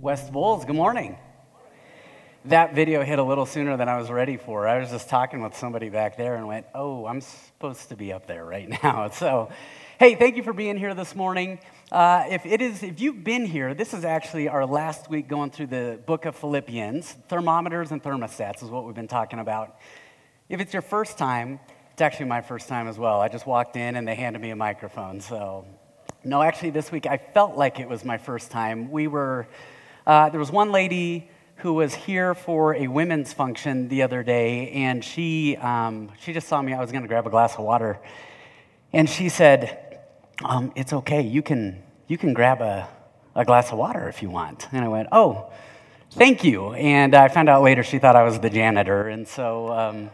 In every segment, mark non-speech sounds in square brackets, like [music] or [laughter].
West Bowles, good morning. That video hit a little sooner than I was ready for. I was just talking with somebody back there and went, oh, I'm supposed to be up there right [laughs] now. So, hey, thank you for being here this morning. Uh, if it is, if you've been here, this is actually our last week going through the book of Philippians. Thermometers and thermostats is what we've been talking about. If it's your first time, it's actually my first time as well. I just walked in and they handed me a microphone. So, no, actually, this week I felt like it was my first time. We were uh, there was one lady who was here for a women's function the other day, and she, um, she just saw me. I was going to grab a glass of water. And she said, um, It's okay. You can, you can grab a, a glass of water if you want. And I went, Oh, thank you. And I found out later she thought I was the janitor. And so, um,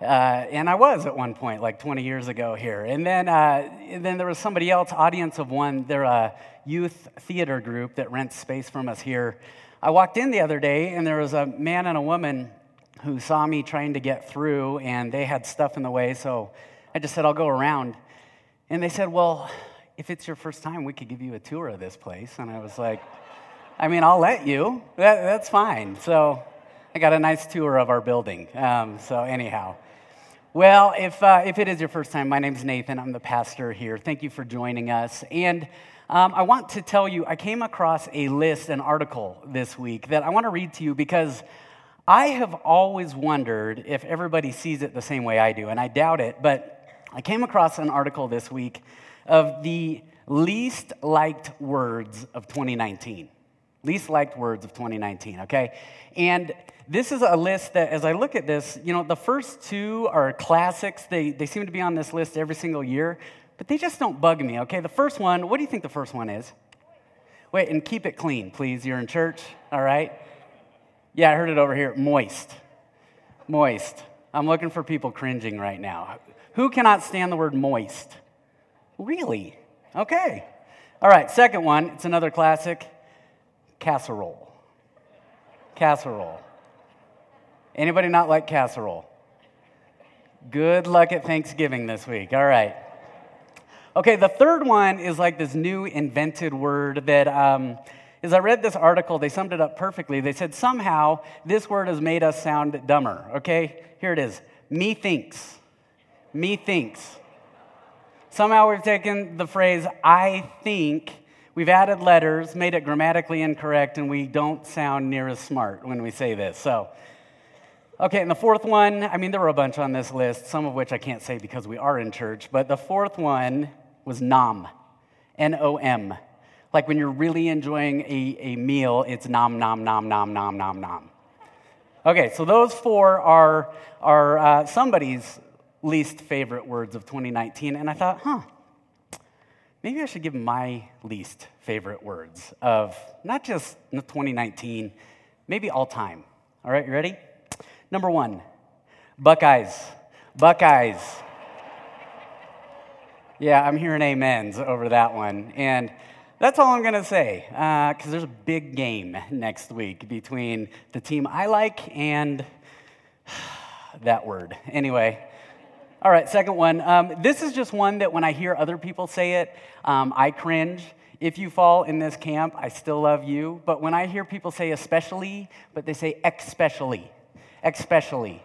uh, and I was at one point, like 20 years ago here. And then, uh, and then there was somebody else, audience of one. They're a youth theater group that rents space from us here. I walked in the other day, and there was a man and a woman who saw me trying to get through, and they had stuff in the way. So I just said, I'll go around. And they said, Well, if it's your first time, we could give you a tour of this place. And I was like, I mean, I'll let you. That, that's fine. So I got a nice tour of our building. Um, so, anyhow. Well, if, uh, if it is your first time, my name is Nathan. I'm the pastor here. Thank you for joining us. And um, I want to tell you, I came across a list, an article this week that I want to read to you because I have always wondered if everybody sees it the same way I do, and I doubt it, but I came across an article this week of the least liked words of 2019. Least liked words of 2019, okay? And this is a list that, as I look at this, you know, the first two are classics. They, they seem to be on this list every single year, but they just don't bug me, okay? The first one, what do you think the first one is? Wait, and keep it clean, please. You're in church, all right? Yeah, I heard it over here. Moist. Moist. I'm looking for people cringing right now. Who cannot stand the word moist? Really? Okay. All right, second one, it's another classic casserole. Casserole. Anybody not like casserole? Good luck at Thanksgiving this week. All right. Okay, the third one is like this new invented word that, um, as I read this article, they summed it up perfectly. They said somehow this word has made us sound dumber. Okay, here it is methinks. Me thinks. Somehow we've taken the phrase I think We've added letters, made it grammatically incorrect, and we don't sound near as smart when we say this. So, okay, and the fourth one, I mean, there were a bunch on this list, some of which I can't say because we are in church, but the fourth one was nom, N O M. Like when you're really enjoying a, a meal, it's nom, nom, nom, nom, nom, nom, nom. Okay, so those four are, are uh, somebody's least favorite words of 2019, and I thought, huh maybe I should give my least favorite words of not just 2019, maybe all time. All right, you ready? Number one, Buckeyes. Buckeyes. Yeah, I'm hearing amens over that one. And that's all I'm going to say, because uh, there's a big game next week between the team I like and [sighs] that word. Anyway, all right, second one. Um, this is just one that when I hear other people say it, um, I cringe. If you fall in this camp, I still love you. But when I hear people say especially, but they say especially, especially,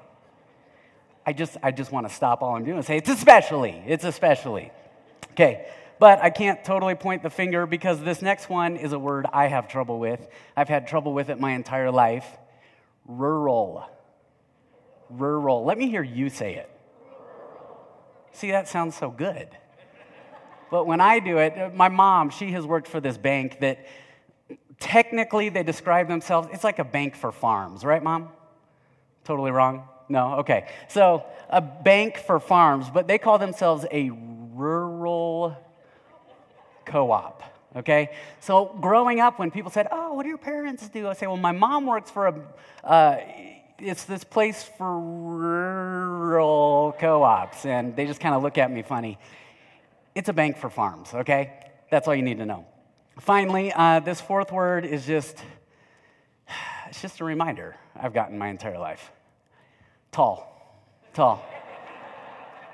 I just, I just want to stop all I'm doing and say it's especially, it's especially. Okay, but I can't totally point the finger because this next one is a word I have trouble with. I've had trouble with it my entire life. Rural. Rural. Let me hear you say it. See, that sounds so good. But when I do it, my mom, she has worked for this bank that technically they describe themselves, it's like a bank for farms, right, mom? Totally wrong? No? Okay. So, a bank for farms, but they call themselves a rural co op. Okay? So, growing up, when people said, Oh, what do your parents do? I say, Well, my mom works for a, uh, it's this place for rural co ops, and they just kind of look at me funny. It's a bank for farms, okay? That's all you need to know. Finally, uh, this fourth word is just, it's just a reminder I've gotten my entire life. Tall. Tall.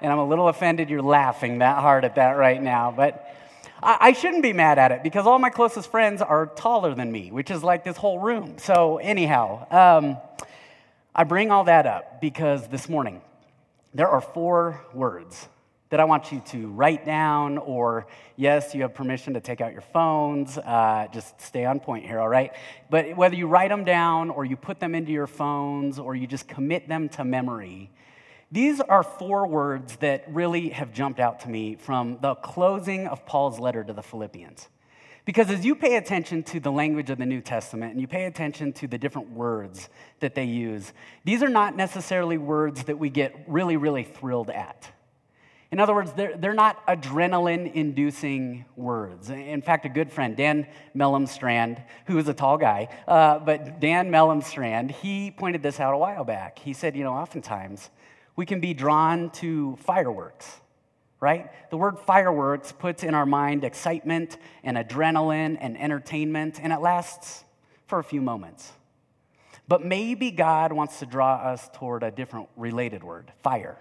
And I'm a little offended you're laughing that hard at that right now, but I, I shouldn't be mad at it because all my closest friends are taller than me, which is like this whole room. So, anyhow, um, I bring all that up because this morning there are four words that I want you to write down, or yes, you have permission to take out your phones. Uh, just stay on point here, all right? But whether you write them down, or you put them into your phones, or you just commit them to memory, these are four words that really have jumped out to me from the closing of Paul's letter to the Philippians. Because as you pay attention to the language of the New Testament and you pay attention to the different words that they use, these are not necessarily words that we get really, really thrilled at. In other words, they're, they're not adrenaline inducing words. In fact, a good friend, Dan Mellumstrand, who is a tall guy, uh, but Dan Mellumstrand, he pointed this out a while back. He said, you know, oftentimes we can be drawn to fireworks, right? The word fireworks puts in our mind excitement and adrenaline and entertainment, and it lasts for a few moments. But maybe God wants to draw us toward a different related word fire.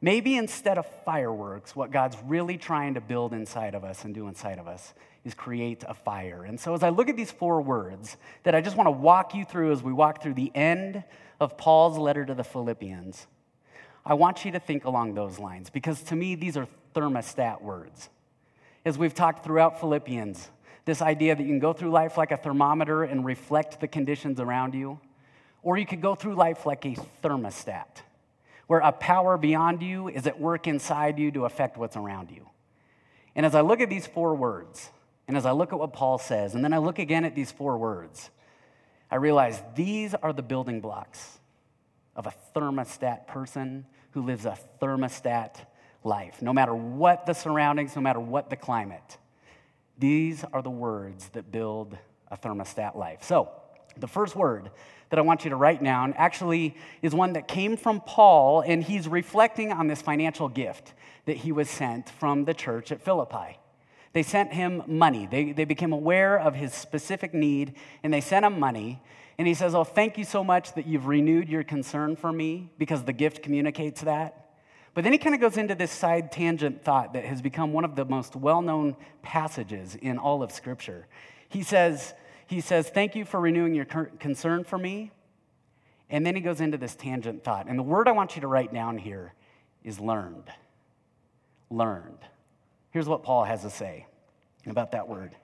Maybe instead of fireworks, what God's really trying to build inside of us and do inside of us is create a fire. And so, as I look at these four words that I just want to walk you through as we walk through the end of Paul's letter to the Philippians, I want you to think along those lines because to me, these are thermostat words. As we've talked throughout Philippians, this idea that you can go through life like a thermometer and reflect the conditions around you, or you could go through life like a thermostat, where a power beyond you is at work inside you to affect what's around you. And as I look at these four words, and as I look at what Paul says, and then I look again at these four words, I realize these are the building blocks of a thermostat person who lives a thermostat life, no matter what the surroundings, no matter what the climate. These are the words that build a thermostat life. So, the first word that I want you to write down actually is one that came from Paul, and he's reflecting on this financial gift that he was sent from the church at Philippi. They sent him money. They, they became aware of his specific need, and they sent him money. And he says, Oh, thank you so much that you've renewed your concern for me because the gift communicates that. But then he kind of goes into this side tangent thought that has become one of the most well known passages in all of Scripture. He says, he says, Thank you for renewing your concern for me. And then he goes into this tangent thought. And the word I want you to write down here is learned. Learned. Here's what Paul has to say about that word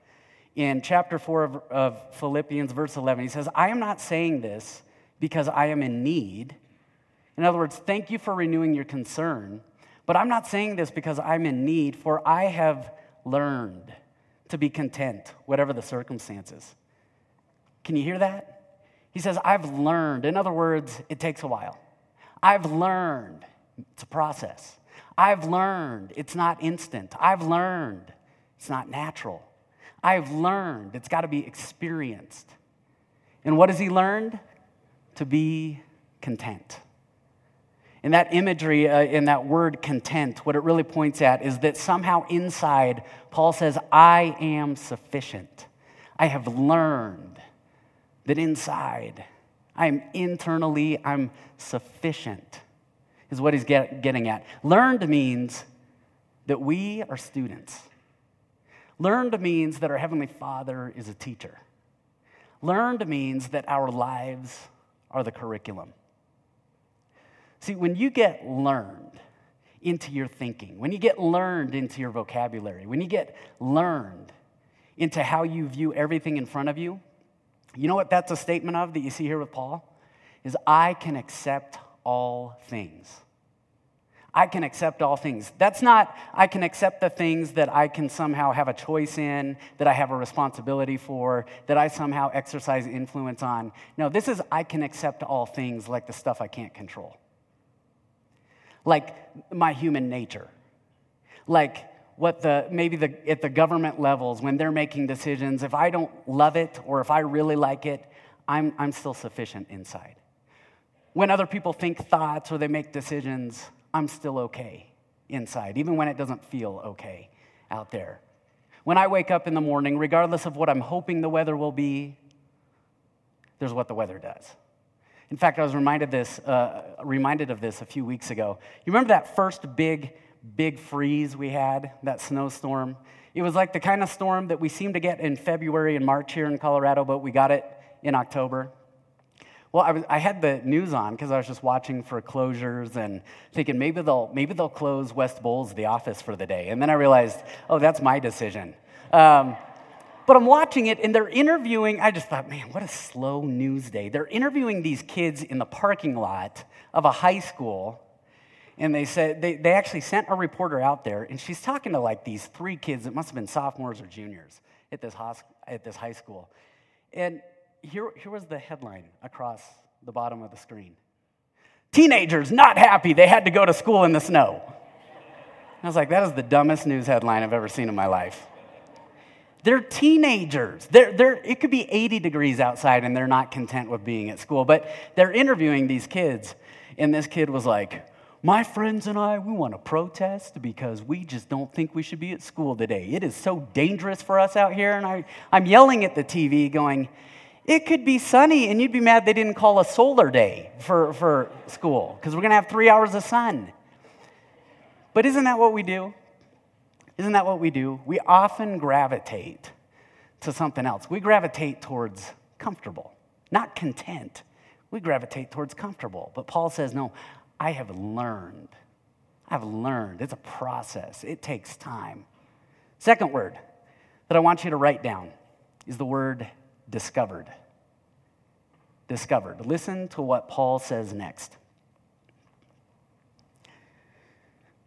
in chapter 4 of, of Philippians, verse 11. He says, I am not saying this because I am in need. In other words, thank you for renewing your concern. But I'm not saying this because I'm in need, for I have learned to be content, whatever the circumstances. Can you hear that? He says, I've learned. In other words, it takes a while. I've learned. It's a process. I've learned. It's not instant. I've learned. It's not natural. I've learned. It's got to be experienced. And what has he learned? To be content. In that imagery, uh, in that word content, what it really points at is that somehow inside, Paul says, I am sufficient. I have learned that inside, I'm internally, I'm sufficient, is what he's get, getting at. Learned means that we are students. Learned means that our Heavenly Father is a teacher. Learned means that our lives are the curriculum. See, when you get learned into your thinking, when you get learned into your vocabulary, when you get learned into how you view everything in front of you, you know what that's a statement of that you see here with Paul? Is I can accept all things. I can accept all things. That's not, I can accept the things that I can somehow have a choice in, that I have a responsibility for, that I somehow exercise influence on. No, this is, I can accept all things like the stuff I can't control. Like my human nature. Like what the, maybe the, at the government levels, when they're making decisions, if I don't love it or if I really like it, I'm, I'm still sufficient inside. When other people think thoughts or they make decisions, I'm still okay inside, even when it doesn't feel okay out there. When I wake up in the morning, regardless of what I'm hoping the weather will be, there's what the weather does. In fact, I was reminded, this, uh, reminded of this a few weeks ago. You remember that first big, big freeze we had, that snowstorm? It was like the kind of storm that we seem to get in February and March here in Colorado, but we got it in October. Well, I, was, I had the news on because I was just watching for closures and thinking maybe they'll, maybe they'll close West Bowles, the office, for the day. And then I realized, oh, that's my decision. Um, but I'm watching it and they're interviewing. I just thought, man, what a slow news day. They're interviewing these kids in the parking lot of a high school. And they said, they, they actually sent a reporter out there and she's talking to like these three kids that must have been sophomores or juniors at this, at this high school. And here, here was the headline across the bottom of the screen Teenagers not happy they had to go to school in the snow. I was like, that is the dumbest news headline I've ever seen in my life. They're teenagers. They're, they're, it could be 80 degrees outside and they're not content with being at school, but they're interviewing these kids. And this kid was like, My friends and I, we want to protest because we just don't think we should be at school today. It is so dangerous for us out here. And I, I'm yelling at the TV, going, it could be sunny, and you'd be mad they didn't call a solar day for, for school because we're going to have three hours of sun. But isn't that what we do? Isn't that what we do? We often gravitate to something else. We gravitate towards comfortable, not content. We gravitate towards comfortable. But Paul says, no, I have learned. I've learned. It's a process, it takes time. Second word that I want you to write down is the word discovered. Discovered. Listen to what Paul says next.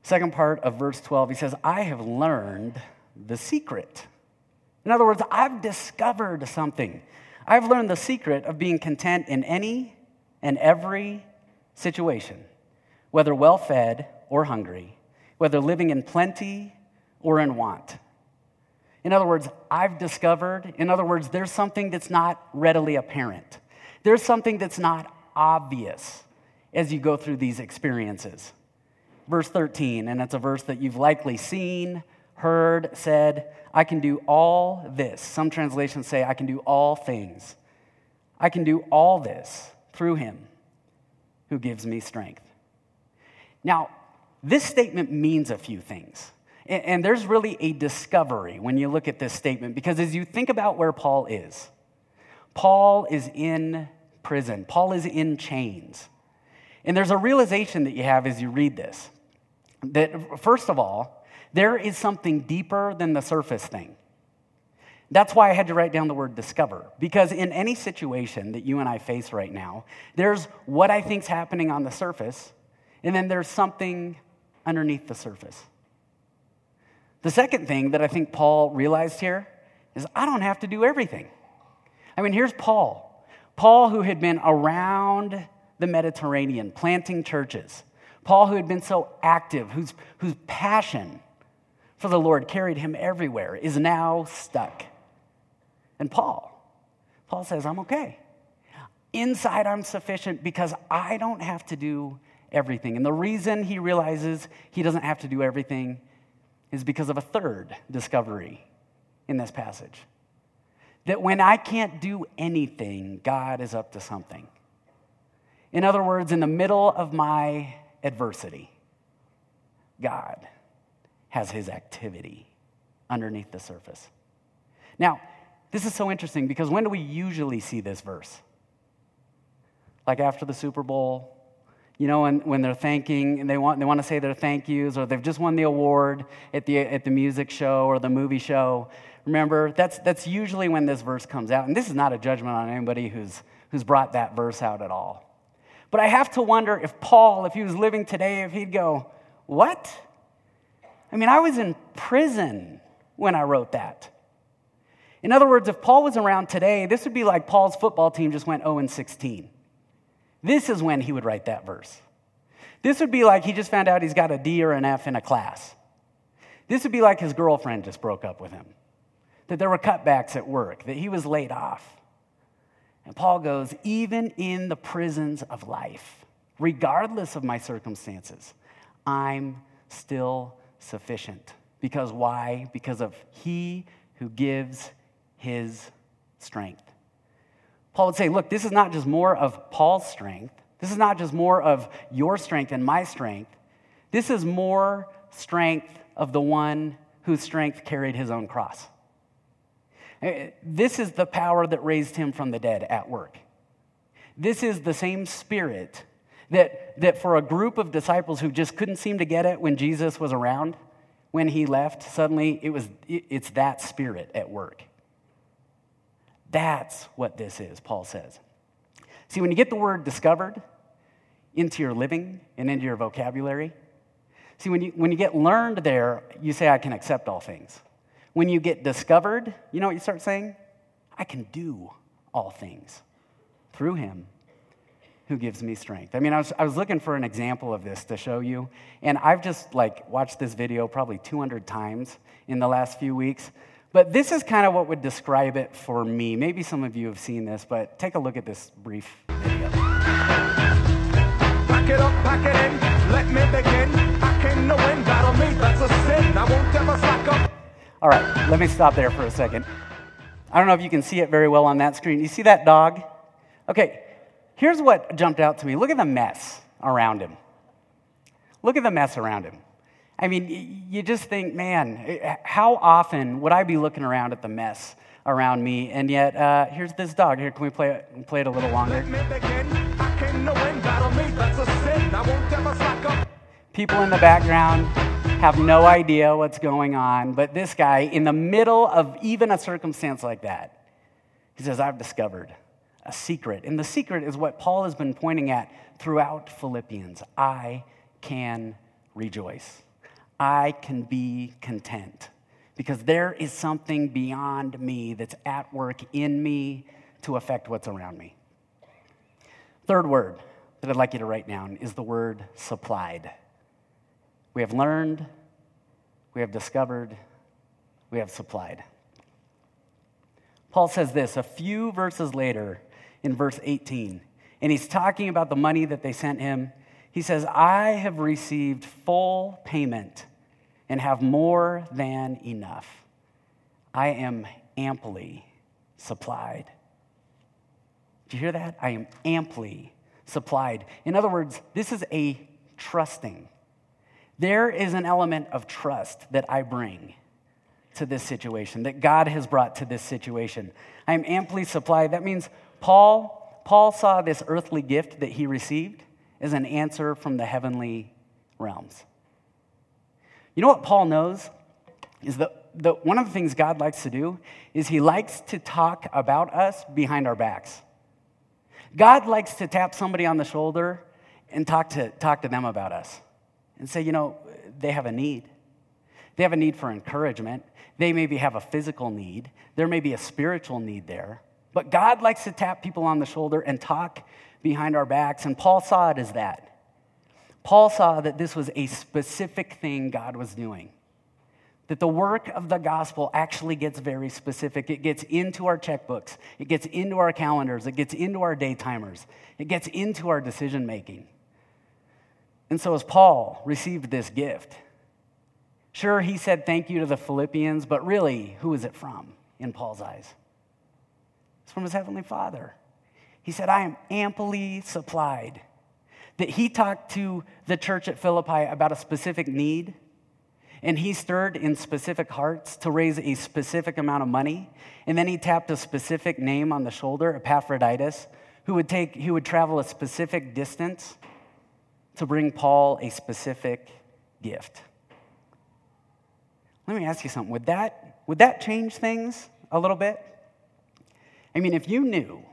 Second part of verse 12, he says, I have learned the secret. In other words, I've discovered something. I've learned the secret of being content in any and every situation, whether well fed or hungry, whether living in plenty or in want. In other words, I've discovered, in other words, there's something that's not readily apparent. There's something that's not obvious as you go through these experiences. Verse 13, and it's a verse that you've likely seen, heard, said, I can do all this. Some translations say, I can do all things. I can do all this through him who gives me strength. Now, this statement means a few things. And there's really a discovery when you look at this statement, because as you think about where Paul is, Paul is in prison, Paul is in chains. And there's a realization that you have as you read this that, first of all, there is something deeper than the surface thing. That's why I had to write down the word discover. Because in any situation that you and I face right now, there's what I think's happening on the surface, and then there's something underneath the surface. The second thing that I think Paul realized here is I don't have to do everything. I mean, here's Paul. Paul, who had been around the Mediterranean planting churches. Paul, who had been so active, whose, whose passion for the Lord carried him everywhere, is now stuck. And Paul, Paul says, I'm okay. Inside, I'm sufficient because I don't have to do everything. And the reason he realizes he doesn't have to do everything is because of a third discovery in this passage that when I can't do anything, God is up to something. In other words, in the middle of my adversity, God has his activity underneath the surface. Now, this is so interesting because when do we usually see this verse? Like after the Super Bowl, you know, when, when they're thanking and they want, they want to say their thank yous or they've just won the award at the, at the music show or the movie show. Remember, that's, that's usually when this verse comes out. And this is not a judgment on anybody who's, who's brought that verse out at all. But I have to wonder if Paul, if he was living today, if he'd go, What? I mean, I was in prison when I wrote that. In other words, if Paul was around today, this would be like Paul's football team just went 0 and 16. This is when he would write that verse. This would be like he just found out he's got a D or an F in a class. This would be like his girlfriend just broke up with him, that there were cutbacks at work, that he was laid off. And Paul goes, even in the prisons of life, regardless of my circumstances, I'm still sufficient. Because why? Because of He who gives His strength. Paul would say, look, this is not just more of Paul's strength. This is not just more of your strength and my strength. This is more strength of the one whose strength carried his own cross. Eh, this is the power that raised him from the dead at work. This is the same spirit that, that for a group of disciples who just couldn't seem to get it when Jesus was around, when he left, suddenly it was, it's that spirit at work. That's what this is, Paul says. See, when you get the word discovered into your living and into your vocabulary, see, when you, when you get learned there, you say, I can accept all things. When you get discovered, you know what you start saying? I can do all things through him who gives me strength. I mean, I was, I was looking for an example of this to show you, and I've just like watched this video probably 200 times in the last few weeks. But this is kind of what would describe it for me. Maybe some of you have seen this, but take a look at this brief video. Pack it up, pack it in, let me begin. I came to win, battle me, that's a sin. I won't ever slack up. All right, let me stop there for a second. I don't know if you can see it very well on that screen. You see that dog? Okay, here's what jumped out to me. Look at the mess around him. Look at the mess around him. I mean, you just think, man, how often would I be looking around at the mess around me? And yet, uh, here's this dog. Here, can we play it, play it a little longer? People in the background have no idea what's going on, but this guy, in the middle of even a circumstance like that, he says, I've discovered a secret. And the secret is what Paul has been pointing at throughout Philippians I can rejoice. I can be content because there is something beyond me that's at work in me to affect what's around me. Third word that I'd like you to write down is the word supplied. We have learned, we have discovered, we have supplied. Paul says this a few verses later in verse 18, and he's talking about the money that they sent him. He says, I have received full payment and have more than enough. I am amply supplied. Do you hear that? I am amply supplied. In other words, this is a trusting. There is an element of trust that I bring to this situation, that God has brought to this situation. I am amply supplied. That means Paul, Paul saw this earthly gift that he received as an answer from the heavenly realms. You know what Paul knows? Is that the, one of the things God likes to do is he likes to talk about us behind our backs. God likes to tap somebody on the shoulder and talk to, talk to them about us and say, you know, they have a need. They have a need for encouragement. They maybe have a physical need. There may be a spiritual need there. But God likes to tap people on the shoulder and talk behind our backs. And Paul saw it as that. Paul saw that this was a specific thing God was doing. That the work of the gospel actually gets very specific. It gets into our checkbooks, it gets into our calendars, it gets into our day timers, it gets into our decision making. And so, as Paul received this gift, sure, he said thank you to the Philippians, but really, who is it from in Paul's eyes? It's from his heavenly Father. He said, I am amply supplied that he talked to the church at Philippi about a specific need, and he stirred in specific hearts to raise a specific amount of money, and then he tapped a specific name on the shoulder, Epaphroditus, who would, take, who would travel a specific distance to bring Paul a specific gift. Let me ask you something. Would that, would that change things a little bit? I mean, if you knew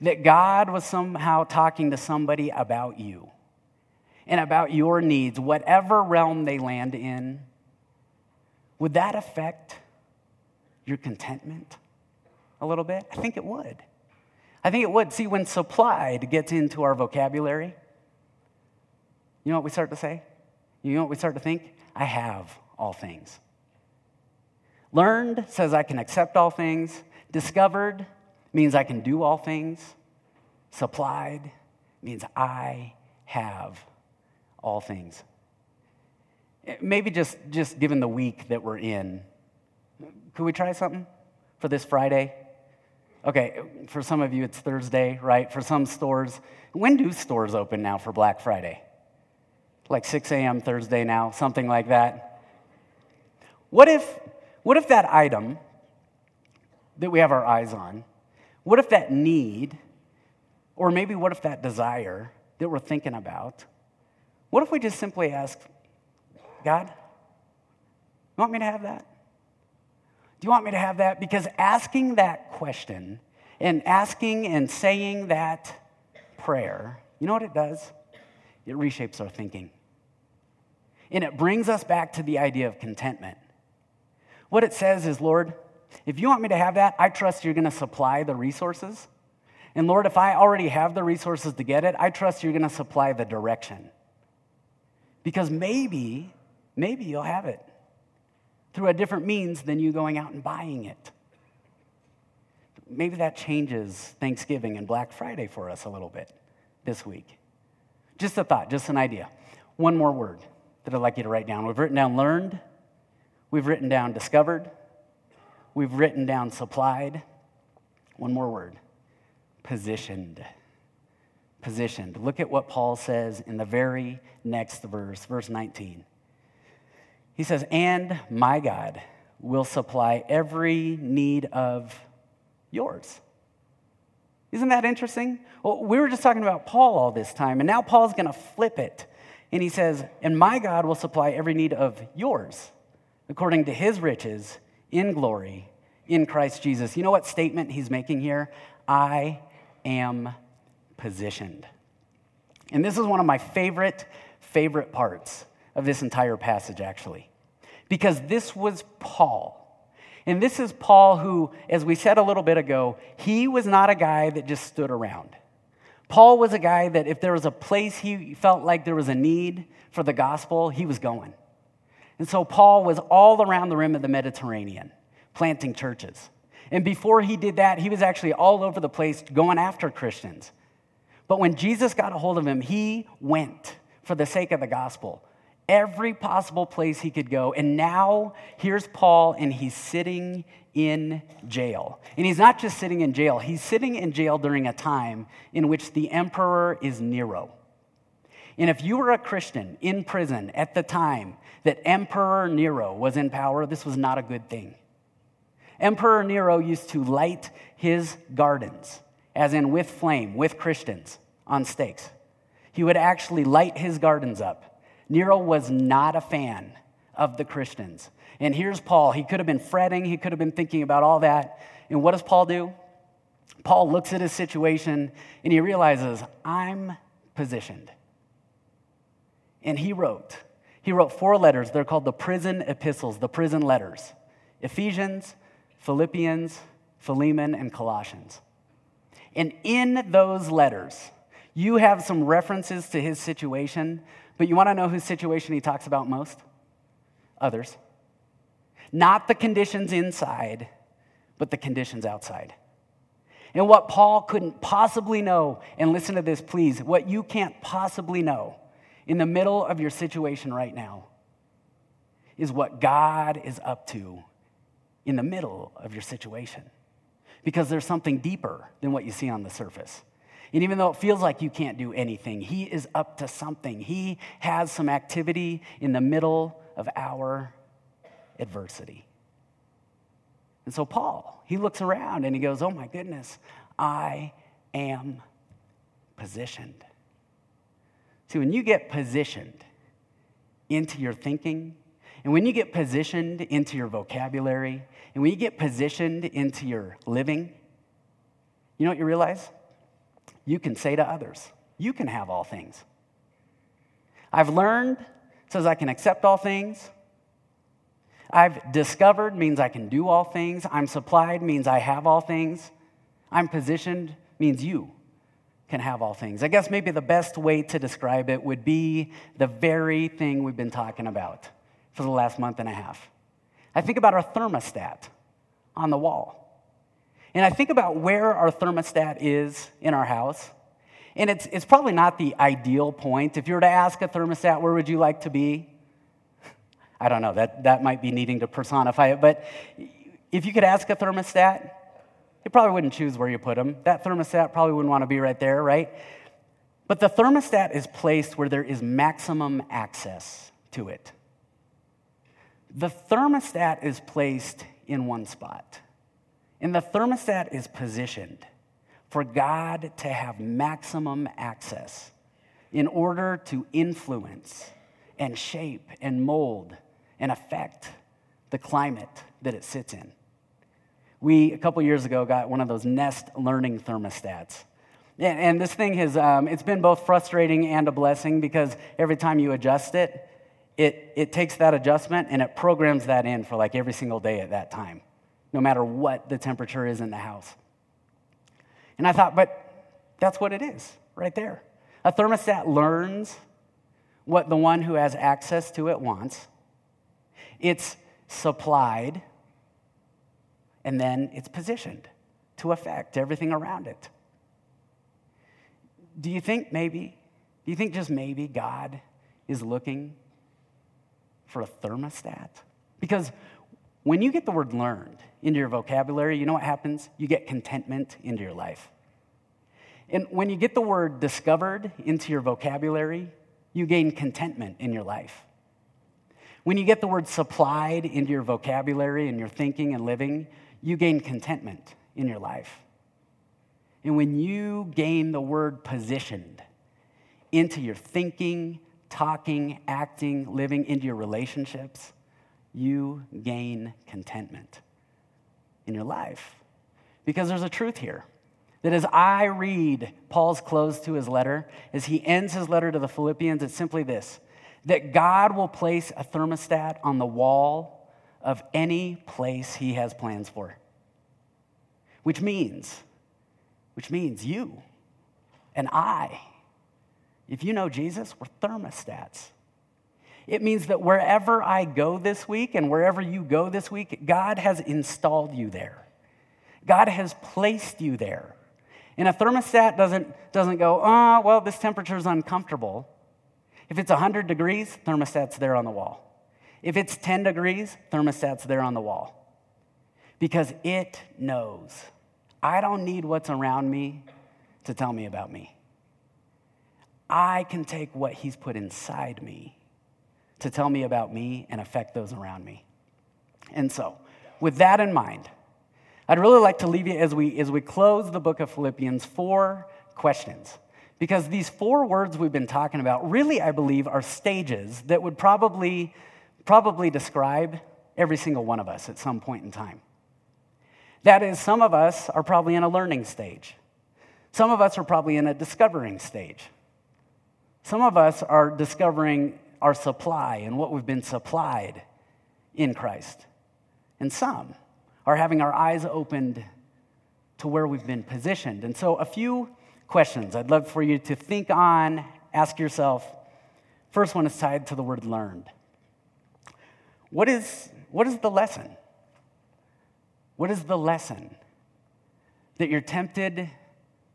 that God was somehow talking to somebody about you and about your needs, whatever realm they land in, would that affect your contentment a little bit? I think it would. I think it would. See, when supplied gets into our vocabulary, you know what we start to say? You know what we start to think? I have all things. Learned says I can accept all things. Discovered means I can do all things. Supplied means I have all things. Eh, maybe just, just given the week that we're in, could we try something for this Friday? Okay, for some of you it's Thursday, right? For some stores, when do stores open now for Black Friday? Like 6 a.m. Thursday now, something like that. What if, what if that item that we have our eyes on, what if that need, or maybe what if that desire that we're thinking about, what if we just simply ask, God, you want me to have that? Do you want me to have that? Because asking that question and asking and saying that prayer, you know what it does? It reshapes our thinking. And it brings us back to the idea of contentment. What it says is, Lord, if you want me to have that, I trust you're going to supply the resources. And Lord, if I already have the resources to get it, I trust you're going to supply the direction. Because maybe, maybe you'll have it through a different means than you going out and buying it. Maybe that changes Thanksgiving and Black Friday for us a little bit this week. Just a thought, just an idea. One more word that I'd like you to write down. We've written down learned, we've written down discovered, we've written down supplied. One more word positioned. Positioned. Look at what Paul says in the very next verse, verse 19. He says, And my God will supply every need of yours. Isn't that interesting? Well, we were just talking about Paul all this time, and now Paul's going to flip it. And he says, And my God will supply every need of yours according to his riches in glory in Christ Jesus. You know what statement he's making here? I am positioned. And this is one of my favorite, favorite parts of this entire passage, actually, because this was Paul. And this is Paul, who, as we said a little bit ago, he was not a guy that just stood around. Paul was a guy that if there was a place he felt like there was a need for the gospel, he was going. And so Paul was all around the rim of the Mediterranean, planting churches. And before he did that, he was actually all over the place going after Christians. But when Jesus got a hold of him, he went for the sake of the gospel. Every possible place he could go. And now here's Paul, and he's sitting in jail. And he's not just sitting in jail, he's sitting in jail during a time in which the emperor is Nero. And if you were a Christian in prison at the time that Emperor Nero was in power, this was not a good thing. Emperor Nero used to light his gardens, as in with flame, with Christians on stakes. He would actually light his gardens up. Nero was not a fan of the Christians. And here's Paul. He could have been fretting, he could have been thinking about all that. And what does Paul do? Paul looks at his situation and he realizes, I'm positioned. And he wrote, he wrote four letters. They're called the prison epistles, the prison letters Ephesians, Philippians, Philemon, and Colossians. And in those letters, you have some references to his situation, but you want to know whose situation he talks about most? Others. Not the conditions inside, but the conditions outside. And what Paul couldn't possibly know, and listen to this, please, what you can't possibly know in the middle of your situation right now is what God is up to in the middle of your situation. Because there's something deeper than what you see on the surface. And even though it feels like you can't do anything, He is up to something. He has some activity in the middle of our adversity. And so, Paul, he looks around and he goes, Oh my goodness, I am positioned. See, when you get positioned into your thinking, and when you get positioned into your vocabulary, and when you get positioned into your living, you know what you realize? You can say to others, You can have all things. I've learned says I can accept all things. I've discovered means I can do all things. I'm supplied means I have all things. I'm positioned means you can have all things. I guess maybe the best way to describe it would be the very thing we've been talking about for the last month and a half. I think about our thermostat on the wall. And I think about where our thermostat is in our house. And it's, it's probably not the ideal point. If you were to ask a thermostat, where would you like to be? I don't know, that, that might be needing to personify it. But if you could ask a thermostat, it probably wouldn't choose where you put them. That thermostat probably wouldn't want to be right there, right? But the thermostat is placed where there is maximum access to it. The thermostat is placed in one spot, and the thermostat is positioned for God to have maximum access in order to influence and shape and mold and affect the climate that it sits in. We, a couple years ago, got one of those Nest learning thermostats. And, this thing has, um, it's been both frustrating and a blessing because every time you adjust it, it, it takes that adjustment and it programs that in for like every single day at that time, no matter what the temperature is in the house. And I thought, but that's what it is right there. A thermostat learns what the one who has access to it wants, it's supplied, and then it's positioned to affect everything around it. Do you think maybe, do you think just maybe God is looking for a thermostat? Because when you get the word learned into your vocabulary, you know what happens? You get contentment into your life. And when you get the word discovered into your vocabulary, you gain contentment in your life. When you get the word supplied into your vocabulary and your thinking and living, you gain contentment in your life. And when you gain the word positioned into your thinking, talking, acting, living, into your relationships, you gain contentment in your life. Because there's a truth here. That as I read Paul's close to his letter, as he ends his letter to the Philippians, it's simply this that God will place a thermostat on the wall of any place he has plans for. Which means, which means you and I, if you know Jesus, we're thermostats. It means that wherever I go this week and wherever you go this week, God has installed you there. God has placed you there. And a thermostat doesn't, doesn't go, oh, well, this temperature is uncomfortable. If it's 100 degrees, thermostat's there on the wall. If it's 10 degrees, thermostat's there on the wall. Because it knows. I don't need what's around me to tell me about me. I can take what he's put inside me to tell me about me and affect those around me. And so, with that in mind, I'd really like to leave you as we, as we close the book of Philippians four questions. Because these four words we've been talking about really, I believe, are stages that would probably, probably describe every single one of us at some point in time. That is, some of us are probably in a learning stage. Some of us are probably in a discovering stage. Some of us are discovering our supply and what we've been supplied in Christ. And some are having our eyes opened to where we've been positioned. And so, a few questions I'd love for you to think on, ask yourself. First one is tied to the word learned. What is, what is the lesson? What is the lesson that you're tempted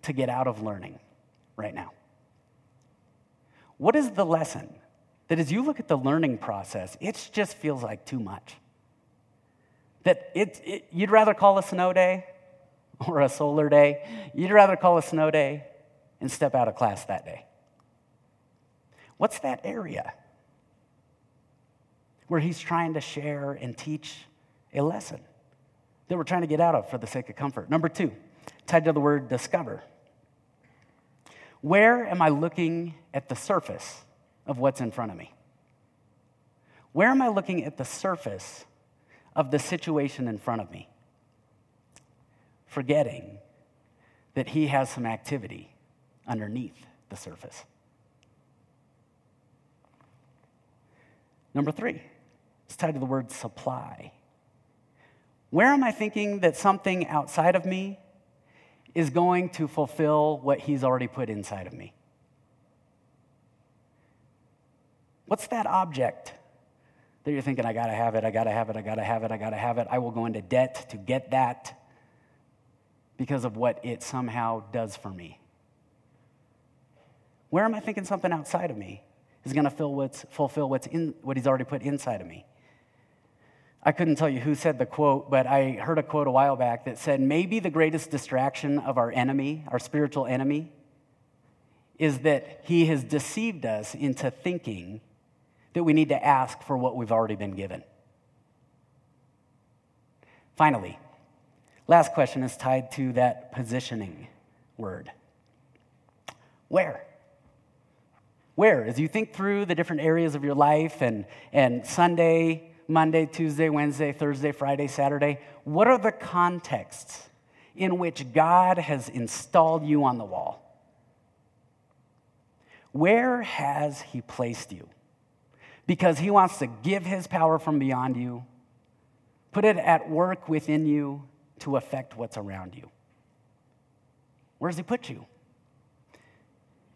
to get out of learning right now? What is the lesson that as you look at the learning process, it just feels like too much? That it, it, you'd rather call a snow day or a solar day, you'd rather call a snow day and step out of class that day. What's that area where he's trying to share and teach a lesson that we're trying to get out of for the sake of comfort? Number two, tied to the word discover. Where am I looking at the surface of what's in front of me? Where am I looking at the surface of the situation in front of me, forgetting that He has some activity underneath the surface. Number three, it's tied to the word supply. Where am I thinking that something outside of me is going to fulfill what He's already put inside of me? What's that object that you're thinking, I gotta have it, I gotta have it, I gotta have it, I gotta have it. I will go into debt to get that because of what it somehow does for me. Where am I thinking something outside of me is gonna what's, fulfill what's in, what he's already put inside of me? I couldn't tell you who said the quote, but I heard a quote a while back that said, Maybe the greatest distraction of our enemy, our spiritual enemy, is that he has deceived us into thinking that we need to ask for what we've already been given. Finally, last question is tied to that positioning word. Where? Where? As you think through the different areas of your life and, and Sunday, Monday, Tuesday, Wednesday, Thursday, Friday, Saturday, what are the contexts in which God has installed you on the wall? Where has He placed you? Because He wants to give His power from beyond you, put it at work within you to affect what's around you. Where does He put you?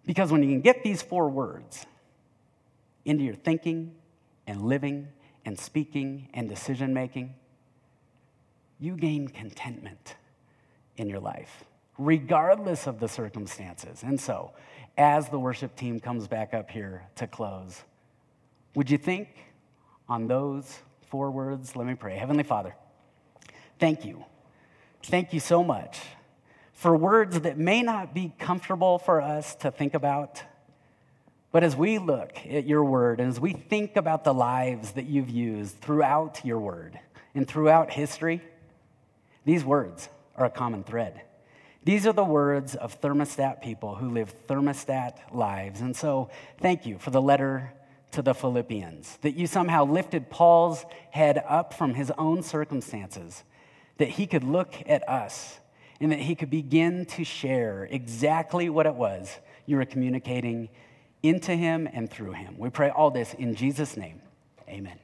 Because when you can get these four words into your thinking and living and speaking and decision making, you gain contentment in your life, regardless of the circumstances. And so, as the worship team comes back up here to close, would you think on those four words? Let me pray. Heavenly Father, thank you. Thank you so much for words that may not be comfortable for us to think about. But as we look at your word and as we think about the lives that you've used throughout your word and throughout history, these words are a common thread. These are the words of thermostat people who live thermostat lives. And so, thank you for the letter to the Philippians, that you somehow lifted Paul's head up from his own circumstances, that he could look at us and that he could begin to share exactly what it was you were communicating into him and through him. We pray all this in Jesus' name. Amen.